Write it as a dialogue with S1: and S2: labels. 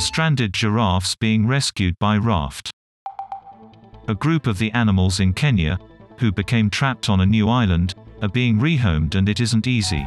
S1: the stranded giraffes being rescued by raft. A group of the animals in Kenya, who became trapped on a new island, are being rehomed and it isn't easy.